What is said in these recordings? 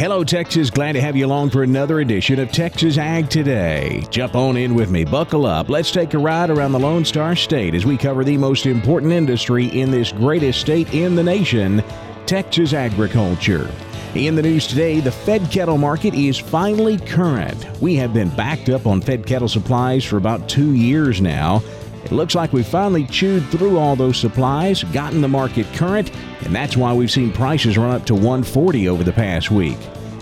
Hello, Texas. Glad to have you along for another edition of Texas Ag Today. Jump on in with me. Buckle up. Let's take a ride around the Lone Star State as we cover the most important industry in this greatest state in the nation, Texas agriculture. In the news today, the fed cattle market is finally current. We have been backed up on fed cattle supplies for about two years now. It looks like we've finally chewed through all those supplies, gotten the market current, and that's why we've seen prices run up to 140 over the past week.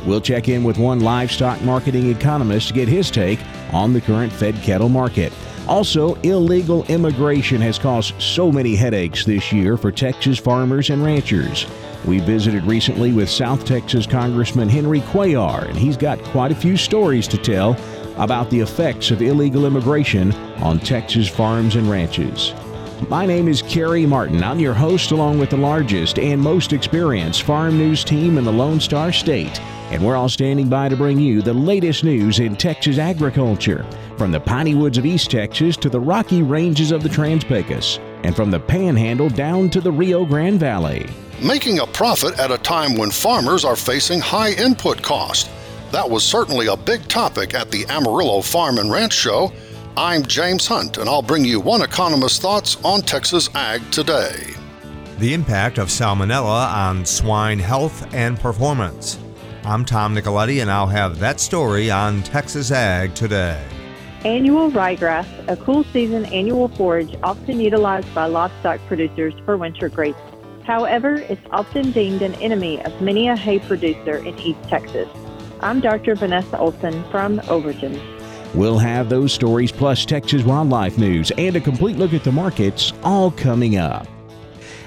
We'll check in with one livestock marketing economist to get his take on the current fed cattle market. Also, illegal immigration has caused so many headaches this year for Texas farmers and ranchers. We visited recently with South Texas Congressman Henry Cuellar, and he's got quite a few stories to tell about the effects of illegal immigration on Texas farms and ranches. My name is Carrie Martin. I'm your host, along with the largest and most experienced farm news team in the Lone Star State. And we're all standing by to bring you the latest news in Texas agriculture, from the piney woods of East Texas to the rocky ranges of the Trans Pecos, and from the Panhandle down to the Rio Grande Valley. Making a profit at a time when farmers are facing high input costs. That was certainly a big topic at the Amarillo Farm and Ranch Show. I'm James Hunt, and I'll bring you one economist's thoughts on Texas Ag today. The impact of salmonella on swine health and performance. I'm Tom Nicoletti, and I'll have that story on Texas Ag today. Annual ryegrass, a cool season annual forage often utilized by livestock producers for winter grazing. However, it's often deemed an enemy of many a hay producer in East Texas. I'm Dr. Vanessa Olson from Overton. We'll have those stories plus Texas wildlife news and a complete look at the markets all coming up.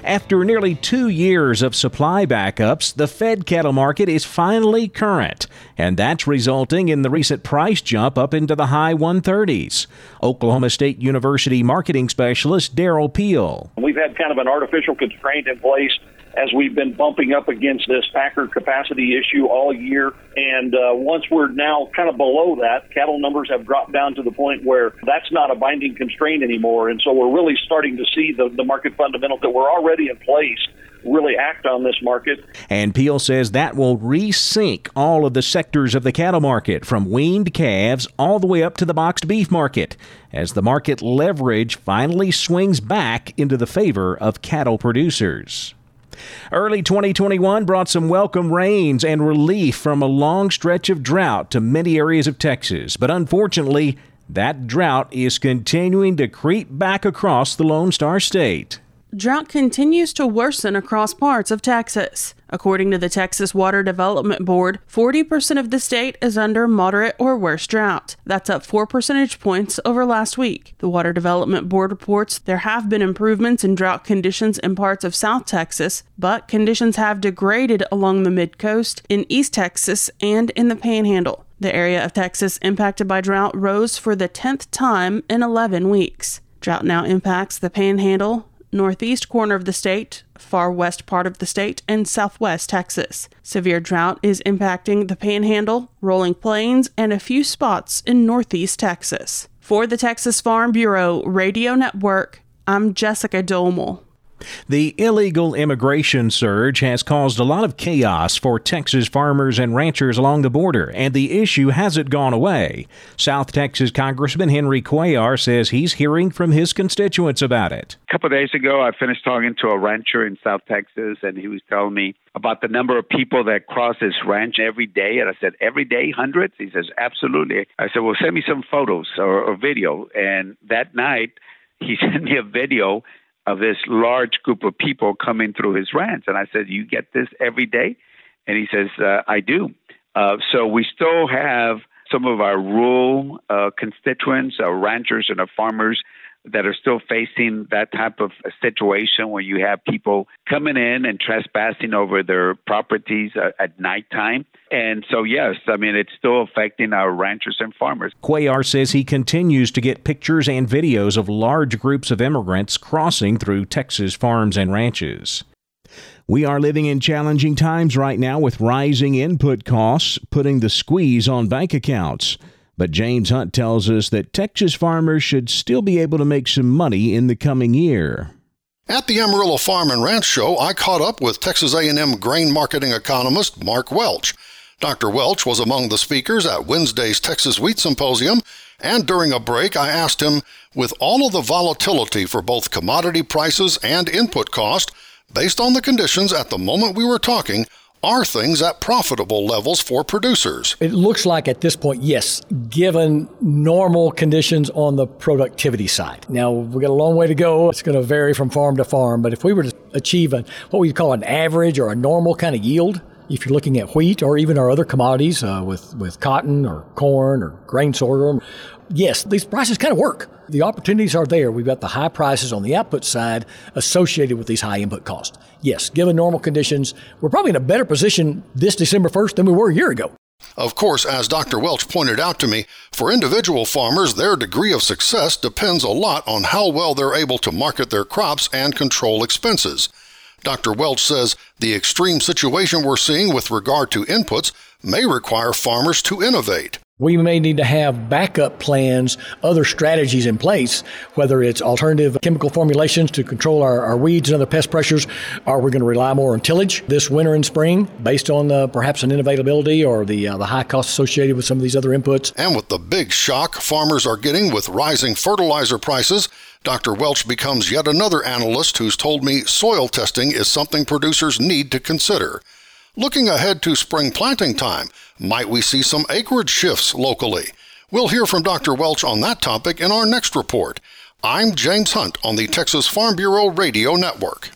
After nearly two years of supply backups, the fed cattle market is finally current, and that's resulting in the recent price jump up into the high 130s. Oklahoma State University marketing specialist Derrell Peel. We've had kind of an artificial constraint in place as we've been bumping up against this packer capacity issue all year. And uh, once we're now kind of below that, cattle numbers have dropped down to the point where that's not a binding constraint anymore. And so we're really starting to see the, the market fundamentals that were already in place really act on this market. And Peel says that will resync all of the sectors of the cattle market, from weaned calves all the way up to the boxed beef market, as the market leverage finally swings back into the favor of cattle producers. Early 2021 brought some welcome rains and relief from a long stretch of drought to many areas of Texas, but unfortunately, that drought is continuing to creep back across the Lone Star State drought continues to worsen across parts of Texas. According to the Texas Water Development Board, 40% of the state is under moderate or worse drought. That's up 4 percentage points over last week. The Water Development Board reports there have been improvements in drought conditions in parts of South Texas, but conditions have degraded along the mid coast, in East Texas, and in the Panhandle. The area of Texas impacted by drought rose for the 10th time in 11 weeks. Drought now impacts the Panhandle, northeast corner of the state, far west part of the state, and southwest Texas. Severe drought is impacting the Panhandle, Rolling Plains, and a few spots in northeast Texas. For the Texas Farm Bureau Radio Network, I'm Jessica Domel. The illegal immigration surge has caused a lot of chaos for Texas farmers and ranchers along the border, and the issue hasn't gone away. South Texas Congressman Henry Cuellar says he's hearing from his constituents about it. A couple days ago, I finished talking to a rancher in South Texas, and he was telling me about the number of people that cross his ranch every day. And I said, Every day, hundreds? He says, Absolutely. I said, Well, send me some photos or, or video. And that night, he sent me a video of this large group of people coming through his ranch. And I said, You get this every day? And he says, uh, I do. Uh, so we still have some of our rural uh, constituents, our ranchers and our farmers that are still facing that type of situation where you have people coming in and trespassing over their properties at, at nighttime. And so, yes, I mean, it's still affecting our ranchers and farmers. Cuellar says he continues to get pictures and videos of large groups of immigrants crossing through Texas farms and ranches. We are living in challenging times right now with rising input costs, putting the squeeze on bank accounts. But James Hunt tells us that Texas farmers should still be able to make some money in the coming year. At the Amarillo Farm and Ranch Show, I caught up with Texas A&M grain marketing economist Mark Welch. Dr. Welch was among the speakers at Wednesday's Texas Wheat Symposium, and during a break I asked him, with all of the volatility for both commodity prices and input cost, based on the conditions at the moment we were talking, are things at profitable levels for producers? It looks like at this point, yes, given normal conditions on the productivity side. Now, we've got a long way to go. It's going to vary from farm to farm, but if we were to achieve a, what we call an average or a normal kind of yield, if you're looking at wheat or even our other commodities uh, with, with cotton or corn or grain sorghum, yes, these prices kind of work. The opportunities are there. We've got the high prices on the output side associated with these high input costs. Yes, given normal conditions, we're probably in a better position this December 1st than we were a year ago. Of course, as Dr. Welch pointed out to me, for individual farmers, their degree of success depends a lot on how well they're able to market their crops and control expenses. Dr. Welch says the extreme situation we're seeing with regard to inputs may require farmers to innovate. We may need to have backup plans, other strategies in place, whether it's alternative chemical formulations to control our, our weeds and other pest pressures. Are we going to rely more on tillage this winter and spring based on uh, perhaps an inavailability or the, uh, the high costs associated with some of these other inputs? And with the big shock farmers are getting with rising fertilizer prices, Dr. Welch becomes yet another analyst who's told me soil testing is something producers need to consider. Looking ahead to spring planting time, might we see some acreage shifts locally? We'll hear from Dr. Welch on that topic in our next report. I'm James Hunt on the Texas Farm Bureau Radio Network.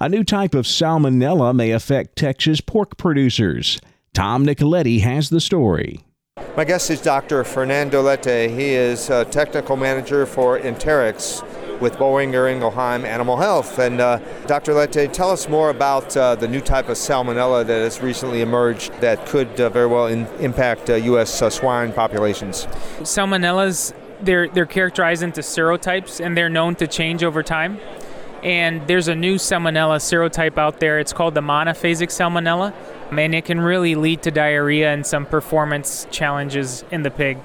A new type of salmonella may affect Texas pork producers. Tom Nicoletti has the story. My guest is Dr. Fernando Leite. He is a technical manager for Enterix, with Boehringer Ingelheim Animal Health. And uh, Dr. Leite, tell us more about uh, the new type of salmonella that has recently emerged that could uh, very well in- impact U.S. Uh, uh, swine populations. Salmonellas, they're, they're characterized into serotypes and they're known to change over time. And there's a new salmonella serotype out there. It's called the monophasic salmonella. And it can really lead to diarrhea and some performance challenges in the pig.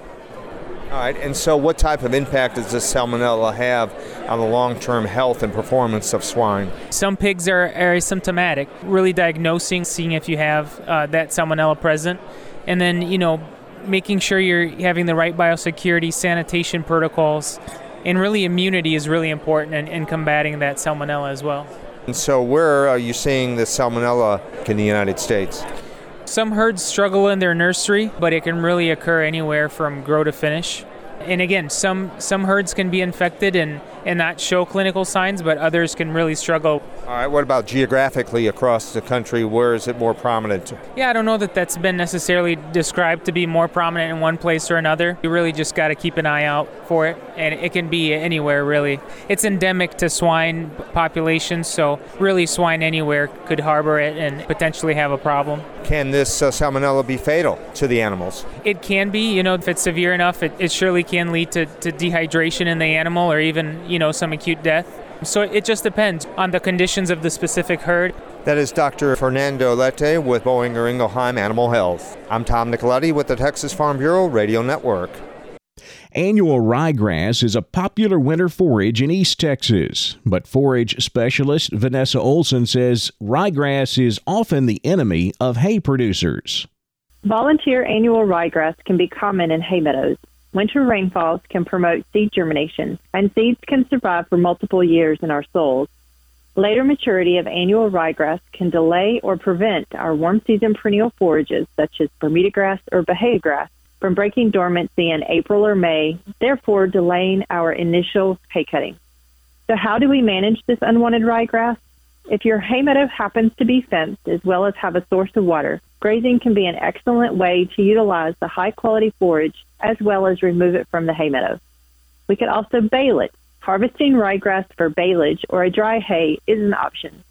All right, and so what type of impact does this salmonella have on the long term health and performance of swine? Some pigs are, are asymptomatic, really diagnosing, seeing if you have uh, that salmonella present, and then, you know, making sure you're having the right biosecurity sanitation protocols. And really, immunity is really important in, in combating that salmonella as well. And so, where are you seeing the salmonella in the United States? Some herds struggle in their nursery, but it can really occur anywhere from grow to finish. And again, some some herds can be infected and and not show clinical signs, but others can really struggle. All right, what about geographically across the country? Where is it more prominent? Yeah, I don't know that that's been necessarily described to be more prominent in one place or another. You really just got to keep an eye out for it, and it can be anywhere really. It's endemic to swine populations, so really swine anywhere could harbor it and potentially have a problem. Can this uh, salmonella be fatal to the animals? It can be. You know, if it's severe enough, it, it surely can lead to, to dehydration in the animal or even you know, some acute death. So it just depends on the conditions of the specific herd. That is Dr. Fernando Leite with Boehringer Ingelheim Animal Health. I'm Tom Nicoletti with the Texas Farm Bureau Radio Network. Annual ryegrass is a popular winter forage in East Texas, but forage specialist Vanessa Olson says ryegrass is often the enemy of hay producers. Volunteer annual ryegrass can be common in hay meadows, Winter rainfalls can promote seed germination, and seeds can survive for multiple years in our soils. Later maturity of annual ryegrass can delay or prevent our warm season perennial forages such as Bermuda grass or Bahia grass from breaking dormancy in April or May, therefore delaying our initial hay cutting. So how do we manage this unwanted ryegrass? If your hay meadow happens to be fenced as well as have a source of water, grazing can be an excellent way to utilize the high quality forage as well as remove it from the hay meadow. We could also bale it Harvesting ryegrass for baleage or a dry hay is an option.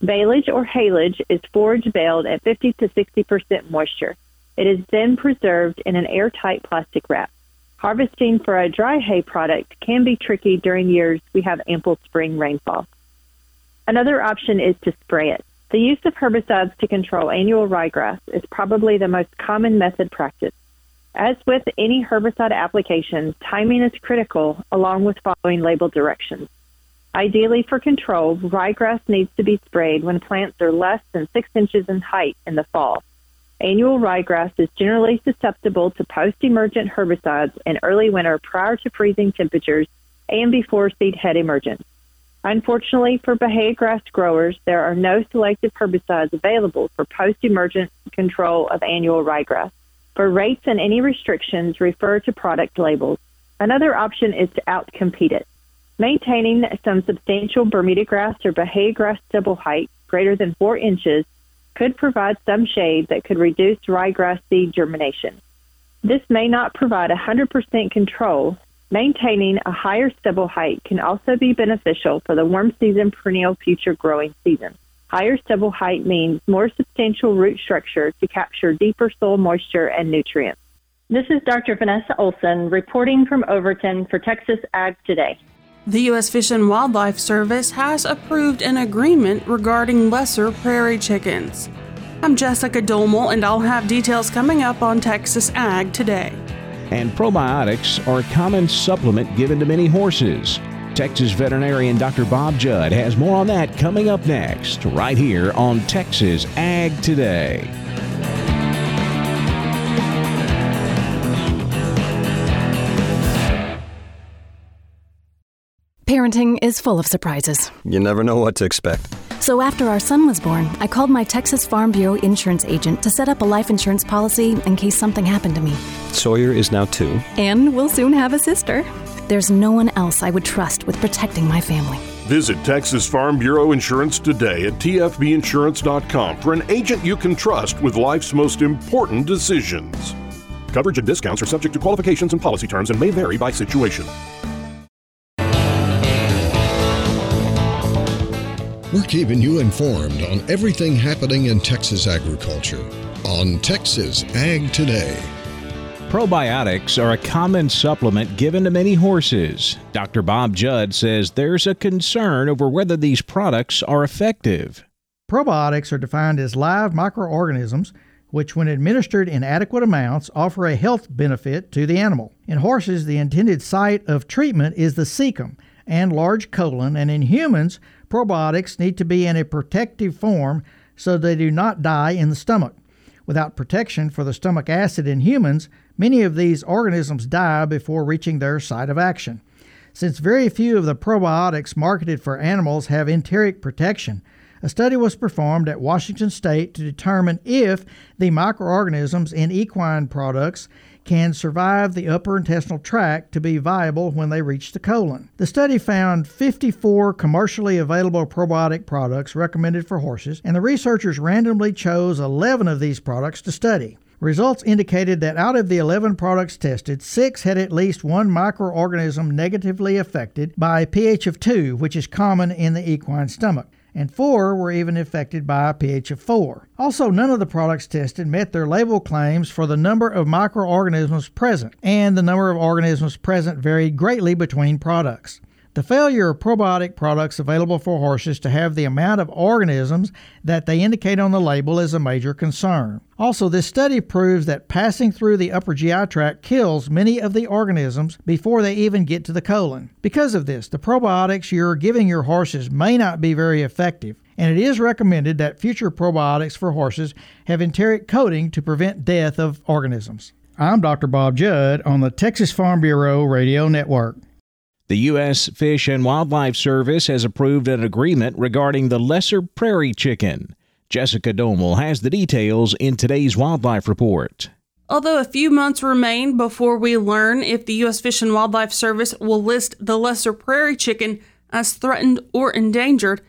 Baleage or haylage is forage baled at 50 to 60 percent moisture. It is then preserved in an airtight plastic wrap. Harvesting for a dry hay product can be tricky during years we have ample spring rainfall. Another option is to spray it. The use of herbicides to control annual ryegrass is probably the most common method practiced. As with any herbicide application, timing is critical along with following label directions. Ideally, for control, ryegrass needs to be sprayed when plants are less than six inches in height in the fall. Annual ryegrass is generally susceptible to post emergent herbicides in early winter prior to freezing temperatures and before seed head emergence. Unfortunately for Bahia grass growers, there are no selective herbicides available for post emergent control of annual ryegrass. For rates and any restrictions, refer to product labels. Another option is to outcompete it. Maintaining some substantial Bermuda grass or Bahia grass stubble height greater than 4 inches could provide some shade that could reduce ryegrass seed germination. This may not provide 100% control. Maintaining a higher stubble height can also be beneficial for the warm season perennial future growing season. Higher stubble height means more substantial root structure to capture deeper soil moisture and nutrients. This is Dr. Vanessa Olson reporting from Overton for Texas Ag Today. The U.S. Fish and Wildlife Service has approved an agreement regarding lesser prairie chickens. I'm Jessica Domel, and I'll have details coming up on Texas Ag Today. And probiotics are a common supplement given to many horses. Texas veterinarian Dr. Bob Judd has more on that coming up next, right here on Texas Ag Today. Parenting is full of surprises. You never know what to expect. So after our son was born, I called my Texas Farm Bureau insurance agent to set up a life insurance policy in case something happened to me. Sawyer is now two. And we'll soon have a sister. There's no one else I would trust with protecting my family. Visit Texas Farm Bureau Insurance today at tfbinsurance.com for an agent you can trust with life's most important decisions. Coverage and discounts are subject to qualifications and policy terms and may vary by situation. We're keeping you informed on everything happening in Texas agriculture on Texas Ag Today. Probiotics are a common supplement given to many horses. Dr. Bob Judd says there's a concern over whether these products are effective. Probiotics are defined as live microorganisms which, when administered in adequate amounts, offer a health benefit to the animal. In horses, the intended site of treatment is the cecum and large colon, and in humans, probiotics need to be in a protective form so they do not die in the stomach. Without protection for the stomach acid in humans, many of these organisms die before reaching their site of action. Since very few of the probiotics marketed for animals have enteric protection, a study was performed at Washington State to determine if the microorganisms in equine products can survive the upper intestinal tract to be viable when they reach the colon. The study found 54 commercially available probiotic products recommended for horses, and the researchers randomly chose 11 of these products to study. Results indicated that out of the 11 products tested, six had at least one microorganism negatively affected by a pH of 2, which is common in the equine stomach and four were even affected by a pH of 4. Also, none of the products tested met their label claims for the number of microorganisms present, and the number of organisms present varied greatly between products. The failure of probiotic products available for horses to have the amount of organisms that they indicate on the label is a major concern. Also, this study proves that passing through the upper GI tract kills many of the organisms before they even get to the colon. Because of this, the probiotics you're giving your horses may not be very effective, and it is recommended that future probiotics for horses have enteric coating to prevent death of organisms. I'm Dr. Bob Judd on the Texas Farm Bureau Radio Network. The U.S. Fish and Wildlife Service has approved an agreement regarding the lesser prairie chicken. Jessica Domel has the details in today's Wildlife Report. Although a few months remain before we learn if the U.S. Fish and Wildlife Service will list the lesser prairie chicken as threatened or endangered,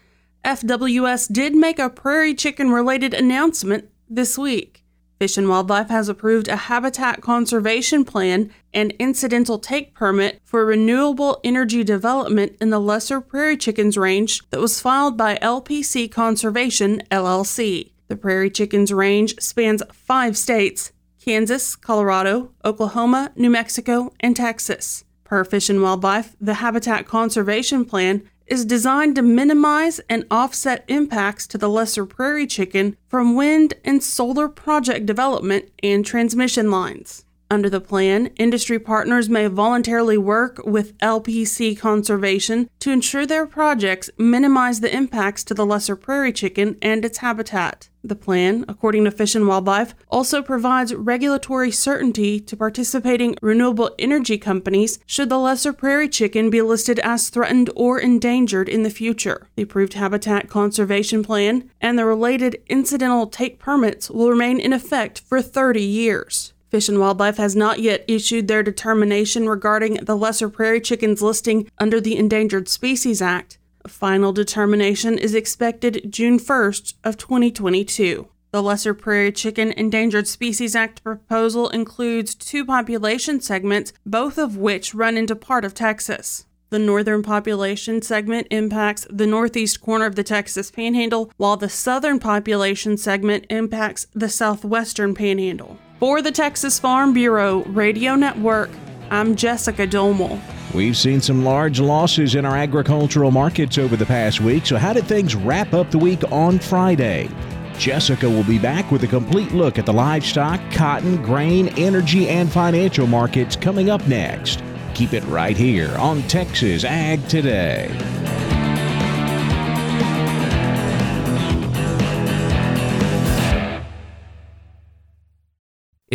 FWS did make a prairie chicken related announcement this week. Fish and Wildlife has approved a habitat conservation plan and incidental take permit for renewable energy development in the Lesser Prairie Chickens Range that was filed by LPC Conservation LLC. The Prairie Chickens Range spans five states Kansas, Colorado, Oklahoma, New Mexico, and Texas. Per Fish and Wildlife, the Habitat Conservation Plan is designed to minimize and offset impacts to the lesser prairie chicken from wind and solar project development and transmission lines. Under the plan, industry partners may voluntarily work with LPC Conservation to ensure their projects minimize the impacts to the lesser prairie chicken and its habitat. The plan, according to Fish and Wildlife, also provides regulatory certainty to participating renewable energy companies should the lesser prairie chicken be listed as threatened or endangered in the future. The approved habitat conservation plan and the related incidental take permits will remain in effect for 30 years. Fish and Wildlife has not yet issued their determination regarding the lesser prairie chickens listing under the Endangered Species Act. A final determination is expected June 1st of 2022. The Lesser Prairie Chicken Endangered Species Act proposal includes two population segments, both of which run into part of Texas. The northern population segment impacts the northeast corner of the Texas Panhandle, while the southern population segment impacts the southwestern Panhandle. For the Texas Farm Bureau Radio Network, I'm Jessica Domel. We've seen some large losses in our agricultural markets over the past week, so how did things wrap up the week on Friday? Jessica will be back with a complete look at the livestock, cotton, grain, energy, and financial markets coming up next. Keep it right here on Texas Ag Today.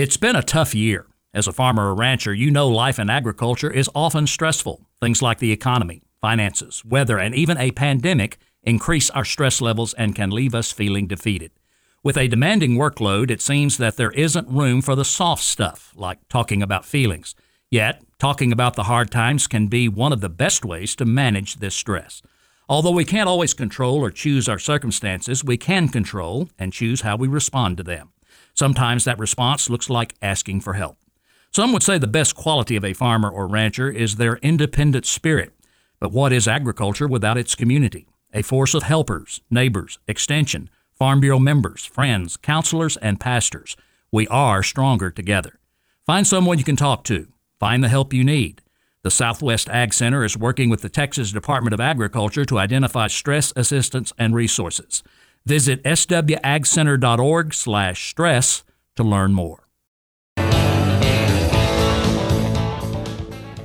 It's been a tough year. As a farmer or rancher, you know life in agriculture is often stressful. Things like the economy, finances, weather, and even a pandemic increase our stress levels and can leave us feeling defeated. With a demanding workload, it seems that there isn't room for the soft stuff, like talking about feelings. Yet, talking about the hard times can be one of the best ways to manage this stress. Although we can't always control or choose our circumstances, we can control and choose how we respond to them. Sometimes that response looks like asking for help. Some would say the best quality of a farmer or rancher is their independent spirit. But what is agriculture without its community? A force of helpers, neighbors, extension, Farm Bureau members, friends, counselors, and pastors. We are stronger together. Find someone you can talk to. Find the help you need. The Southwest Ag Center is working with the Texas Department of Agriculture to identify stress assistance and resources. Visit swagcenter.org slash stress to learn more.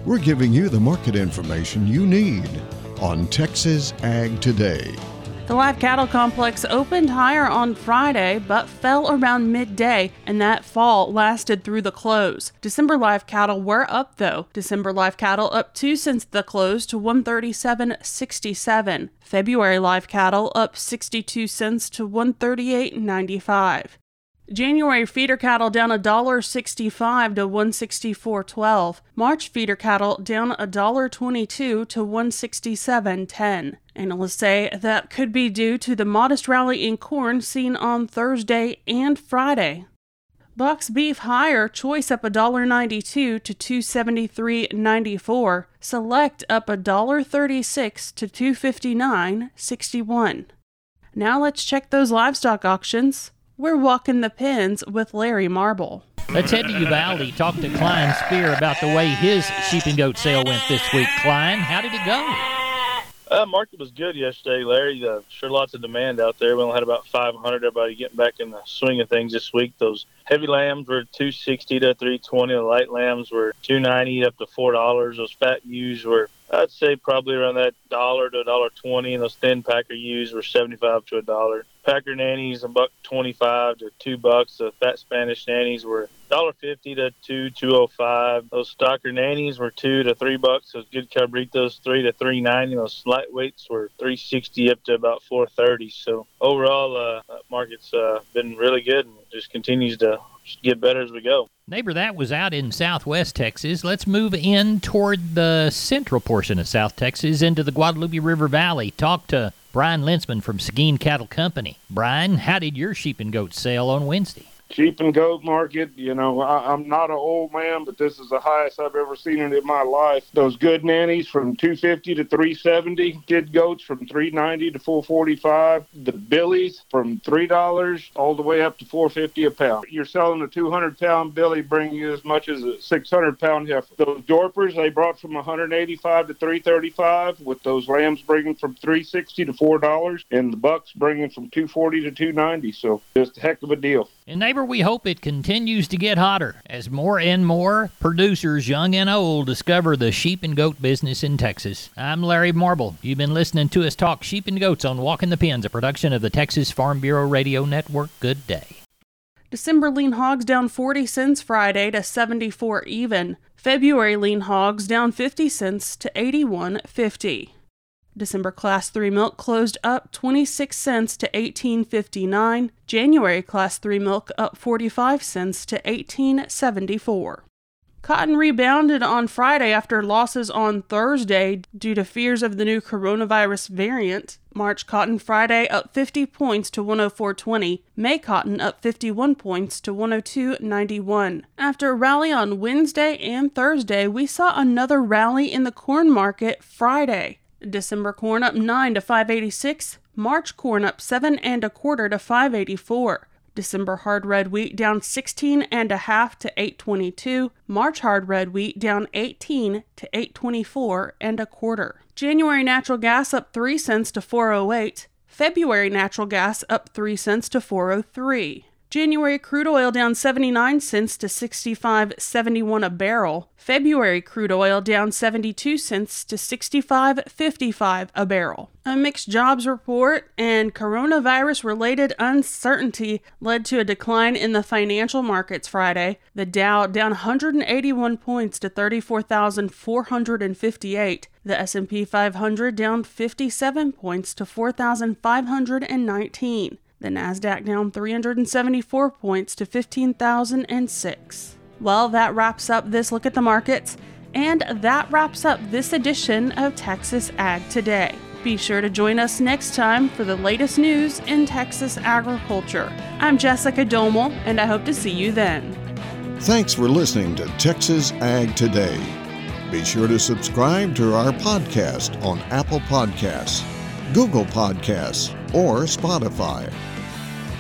We're giving you the market information you need on Texas Ag Today. The live cattle complex opened higher on Friday but fell around midday, and that fall lasted through the close. December live cattle were up though. December live cattle up 2 since the close to 137.67. February live cattle up 62 cents to 138.95. January feeder cattle down $1.65 to 164.12. March feeder cattle down $1.22 to 167.10. Analysts say that could be due to the modest rally in corn seen on Thursday and Friday. Box beef higher, choice up $1.92 to 273.94. Select up $1.36 to 259.61. Now let's check those livestock auctions. We're walking the pens with Larry Marble. Let's head to Uvalde. Talk to Klein Spear about the way his sheep and goat sale went this week. Klein, how did it go? Uh, market was good yesterday, Larry. Uh, sure, lots of demand out there. We only had about 500. Everybody getting back in the swing of things this week. Those heavy lambs were 260 to 320. The light lambs were 290 up to four dollars. Those fat ewes were I'd say probably around that dollar to a dollar twenty, and those thin packer ewes were seventy-five to a dollar. Packer nannies a buck twenty-five to two bucks. The fat Spanish nannies were dollar fifty to two two oh five. Those stocker nannies were two to three bucks. Those good cabritos three to three ninety. Those lightweights were three sixty up to about four thirty. So overall, uh, market's uh, been really good and just continues to get better as we go. Neighbor, that was out in southwest Texas. Let's move in toward the central portion of South Texas into the Guadalupe River Valley. Talk to Brian Linsman from Seguin Cattle Company. Brian, how did your sheep and goats sale on Wednesday? Sheep and goat market, you know, I, am not an old man, but this is the highest I've ever seen it in my life. Those good nannies from 250 to 370, kid goats from 390 to 445, the billies from three dollars all the way up to 450 a pound. You're selling a 200 pound billy, bringing you as much as a 600 pound heifer. Those Dorpers they brought from 185 to 335, with those lambs bringing from 360 to four dollars, and the bucks bringing from 240 to 290. So just a heck of a deal. And neighbor, we hope it continues to get hotter as more and more producers, young and old, discover the sheep and goat business in Texas. I'm Larry Marble. You've been listening to us talk sheep and goats on Walking the Pens, a production of the Texas Farm Bureau Radio Network. Good day. December lean hogs down 40 cents Friday to 74 even. February lean hogs down 50 cents to 81.50. December class 3 milk closed up 26 cents to 18.59. January class 3 milk up 45 cents to 18.74. Cotton rebounded on Friday after losses on Thursday due to fears of the new coronavirus variant. March cotton Friday up 50 points to 104.20. May cotton up 51 points to 102.91. After a rally on Wednesday and Thursday, we saw another rally in the corn market Friday. December corn up 9 to 586, March corn up 7 and a quarter to 584. December hard red wheat down 16 and a half to 822. March hard red wheat down 18 to 824 and a quarter. January natural gas up 3 cents to 408. February natural gas up 3 cents to 403. January crude oil down 79 cents to 65.71 a barrel. February crude oil down 72 cents to 65.55 a barrel. A mixed jobs report and coronavirus related uncertainty led to a decline in the financial markets Friday. The Dow down 181 points to 34,458. The S&P 500 down 57 points to 4,519. The NASDAQ down 374 points to 15,006. Well, that wraps up this look at the markets, and that wraps up this edition of Texas Ag Today. Be sure to join us next time for the latest news in Texas agriculture. I'm Jessica Domel, and I hope to see you then. Thanks for listening to Texas Ag Today. Be sure to subscribe to our podcast on Apple Podcasts, Google Podcasts, or Spotify.